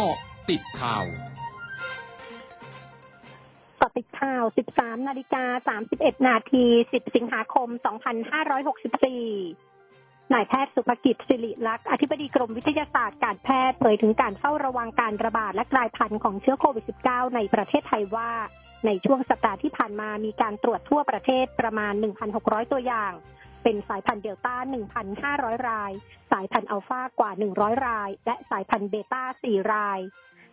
กาะติดข่าวกาะติดข่าว 13 นาฬิกา 31 นาที 10 สิงหาคม 2564นายแพทย์สุภกิจสิริลักษ์อธิบดีกรมวิทยาศาสตร์การแพทย์เผยถึงการเฝ้าระวังการระบาดและกลายพันธุ์ของเชื้อโควิด -19 ในประเทศไทยว่า ในช่วงสัปดาห์ที่ผ่านมามีการตรวจทั่วประเทศประมาณ 1,600 ตัวอย่าง เป็นสายพันธุ์เดลต้า 1,500 ราย สายพันธุ์อัลฟ่ากว่า 100 ราย และสายพันธุ์เบต้า 4 ราย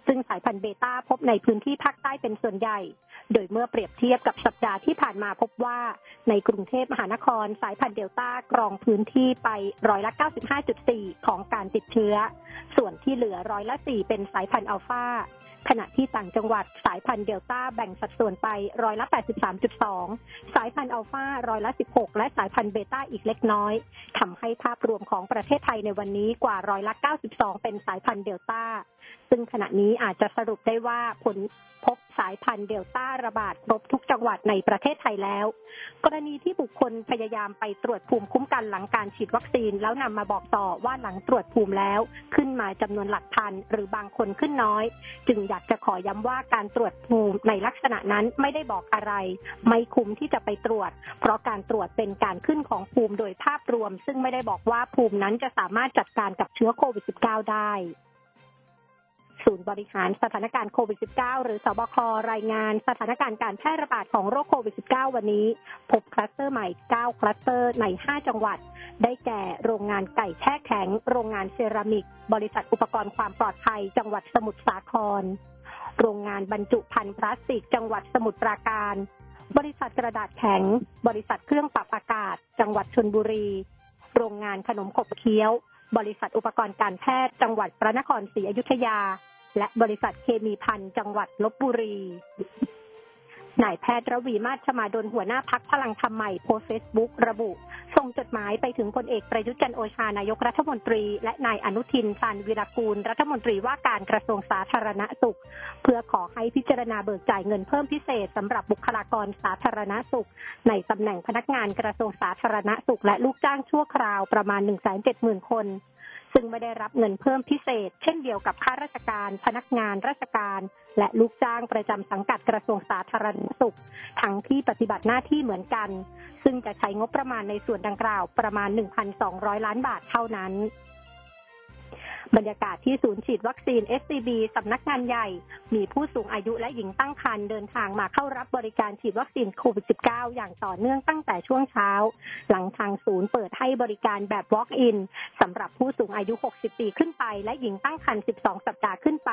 ซึ่งสายพันธุ์เบต้าพบในพื้นที่ภาคใต้เป็นส่วนใหญ่ โดยเมื่อเปรียบเทียบกับสัปดาห์ที่ผ่านมาพบว่าในกรุงเทพมหานครสายพันธุ์เดลต้าครองพื้นที่ไปร้อยละ 95.4 ของการติดเชื้อ ส่วนที่เหลือร้อยละ 4 เป็นสายพันธุ์อัลฟ่าขณะที่ต่างจังหวัดสายพันธุ์เดลต้าแบ่งสัดส่วนไปร้อยละ 83.2 สายพันธุ์อัลฟ่าร้อยละ 16 และสายพันธุ์เบต้าอีกเล็กน้อยทำให้ภาพรวมของประเทศไทยในวันนี้กว่าร้อยละ 92 เป็นสายพันธุ์เดลต้า ซึ่งขณะนี้อาจจะสรุปได้ว่าผลพบ สายพันธุ์เดลต้าระบาดครบทุกจังหวัดในประเทศไทยแล้ว กรณีที่บุคคลพยายามไปตรวจภูมิคุ้มกันหลังการฉีดวัคซีน แล้วนำมาบอกต่อว่าหลังตรวจภูมิแล้ว ขึ้นมาจำนวนหลักพันหรือบางคนขึ้นน้อย จึงอยากจะขอย้ำว่าการตรวจภูมิในลักษณะนั้นไม่ได้บอกอะไร ไม่คุ้มที่จะไปตรวจ เพราะการตรวจเป็นการขึ้นของภูมิโดยภาพรวม ซึ่งไม่ได้บอกว่าภูมินั้นจะสามารถจัดการกับเชื้อโควิด -19 ได้ ศูนย์บริหารสถานการณ์โควิด -19 หรือ ศบค. รายงานสถานการณ์การแพร่ระบาดของโรคโควิด -19 วันนี้ พบคลัสเตอร์ใหม่ 9 คลัสเตอร์ใน 5 จังหวัด ได้แก่โรงงานไก่แช่แข็ง โรงงานเซรามิก บริษัทอุปกรณ์ความปลอดภัย จังหวัดสมุทรสาครร โรงงานบรรจุภัณฑ์พลาสติก จังหวัดสมุทรปราการ บริษัทกระดาษแข็ง บริษัทเครื่องปรับอากาศ จังหวัดชนบุรี โรงงานขนมขบเคี้ยวบริษัทอุปกรณ์การแพทย์จังหวัดพระนครศรีอยุธยา และบริษัทเคมีพันจังหวัดลบบุรี นายแพทย์ระวีมาชมาดลหัวหน้าพักพลังธรรมใหม่โพสเฟซบุ๊กระบุ ส่งจดหมายไปถึงพลเอกประยุทธ์จันโอชานายกรัฐมนตรี และนายอนุทินชาญวิรากูล รัฐมนตรีว่าการกระทรวงสาธารณสุข เพื่อขอให้พิจารณาเบิกจ่ายเงินเพิ่มพิเศษสำหรับบุคลากรสาธารณสุข ในตำแหน่งพนักงานกระทรวงสาธารณสุข และลูกจ้างชั่วคราวประมาณ170,000คน ซึ่งไม่ได้รับเงินเพิ่มพิเศษ เช่นเดียวกับข้าราชการ พนักงานราชการ และลูกจ้างประจำสังกัดกระทรวงสาธารณสุข ทั้งที่ปฏิบัติหน้าที่เหมือนกัน ซึ่งจะใช้งบประมาณในส่วนดังกล่าวประมาณ 1,200 ล้านบาทเท่านั้น บรรยากาศที่ศูนย์ฉีดวัคซีน SCB สำนักงานใหญ่ มีผู้สูงอายุและหญิงตั้งครรภ์เดินทางมาเข้ารับบริการฉีดวัคซีนโควิด -19 อย่างต่อเนื่องตั้งแต่ช่วงเช้า หลังทางศูนย์เปิดให้บริการแบบ Walk-in สำหรับผู้สูงอายุ 60 ปีขึ้นไป และหญิงตั้งครรภ์ 12 สัปดาห์ขึ้นไป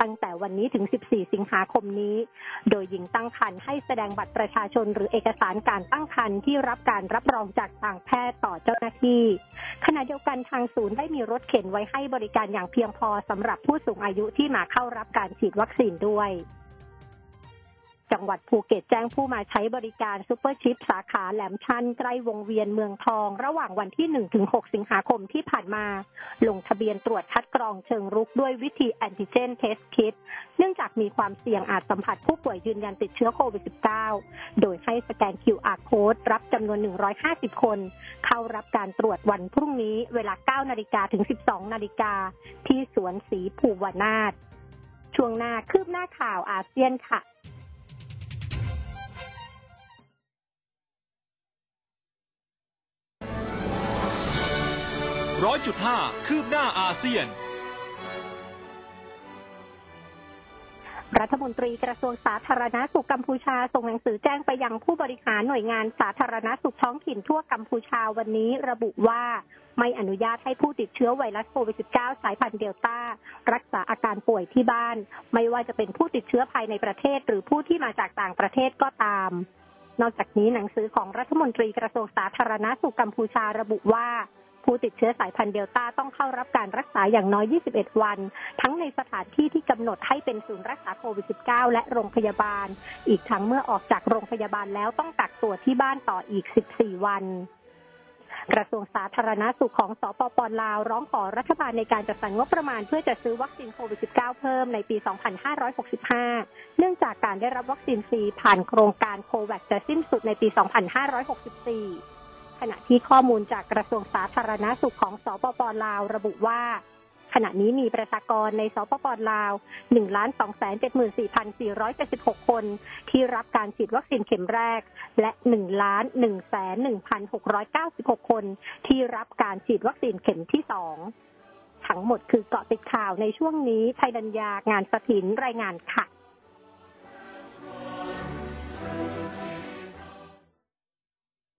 ตั้งแต่วันนี้ถึง 14 สิงหาคมนี้ โดยหญิงตั้งครรภ์ให้แสดงบัตรประชาชน หรือเอกสารการตั้งครรภ์ที่รับการรับรองจากทางแพทย์ต่อเจ้าหน้าที่ ขณะเดียวกันทางศูนย์ได้มีรถเข็นไว้ให้บริการอย่างเพียงพอสำหรับผู้สูงอายุที่มาเข้ารับการฉีดวัคซีนด้วย จังหวัดภูเก็ตแจ้งผู้มาใช้บริการซุปเปอร์ชีปสาขาแหลมชั่นใกล้วงเวียนเมืองทอง ระหว่างวันที่1ถึง6สิงหาคมที่ผ่านมา ลงทะเบียนตรวจคัดกรองเชิงรุกด้วยวิธี antigen test kit เนื่องจากมีความเสี่ยงอาจสัมผัสผู้ป่วยยืนยันติดเชื้อโควิด -19 โดยให้สแกน QR code รับจำนวน 150 คน เข้ารับการตรวจวันพรุ่งนี้เวลา 9 นาฬิกาถึง 12 นาฬิกาที่สวนสีภูวนาถช่วงหน้าคืบหน้าข่าวอาเซียนค่ะ ร้อยจุดห้าคืบหน้าอาเซียน รัฐมนตรีกระทรวงสาธารณาสุขกัมพูชาส่งหนังสือแจ้งไปยังผู้บริหารหน่วยงานสาธารณาสุขท้องถิ่นทั่วกัมพูชาวันนี้ระบุว่าไม่อนุญาตให้ผู้ติดเชื้อไวรัสโควิด -19 สายพันธุ์เดลต้า รักษาอาการป่วยที่บ้าน ไม่ว่าจะเป็นผู้ติดเชื้อภายในประเทศ หรือผู้ที่มาจากต่างประเทศก็ตามนอกจากนี้หนังสือของรัฐมนตรีกระทรวงสาธารณาสุขกัมพูชาระบุว่า ผู้ติดเชื้อสายพันธุ์เดลต้าต้องเข้ารับการรักษาอย่างน้อย 21 วัน ทั้งในสถานที่ที่กำหนดให้เป็นศูนย์รักษาโควิด -19 และโรงพยาบาล อีกทั้งเมื่อออกจากโรงพยาบาลแล้วต้องกักตัวที่บ้านต่ออีก 14 วันกระทรวงสาธารณาสุขของสปปลาว ร้องขอรัฐบาลในการจัดสรรงบประมาณเพื่อจะซื้อวัคซีนโควิด -19 เพิ่มในปี 2565 เนื่องจากการได้รับวัคซีนฟรีผ่านโครงการโควัคจะสิ้นสุดในปี 2564 ขณะที่ข้อมูลจากกระทรวงสาธารณาสุขของสปปลาวระบุว่า ขณะนี้มีประชากรในสปปลาว1,274,476 คน ที่รับการฉีดวัคซีนเข็มแรก และ1,111,696 คน ที่รับการฉีดวัคซีนเข็มที่สองทั้งหมดคือเกาะติดข่าวในช่วงนี้ไทยดัญญางานสถินรายงานค่ะ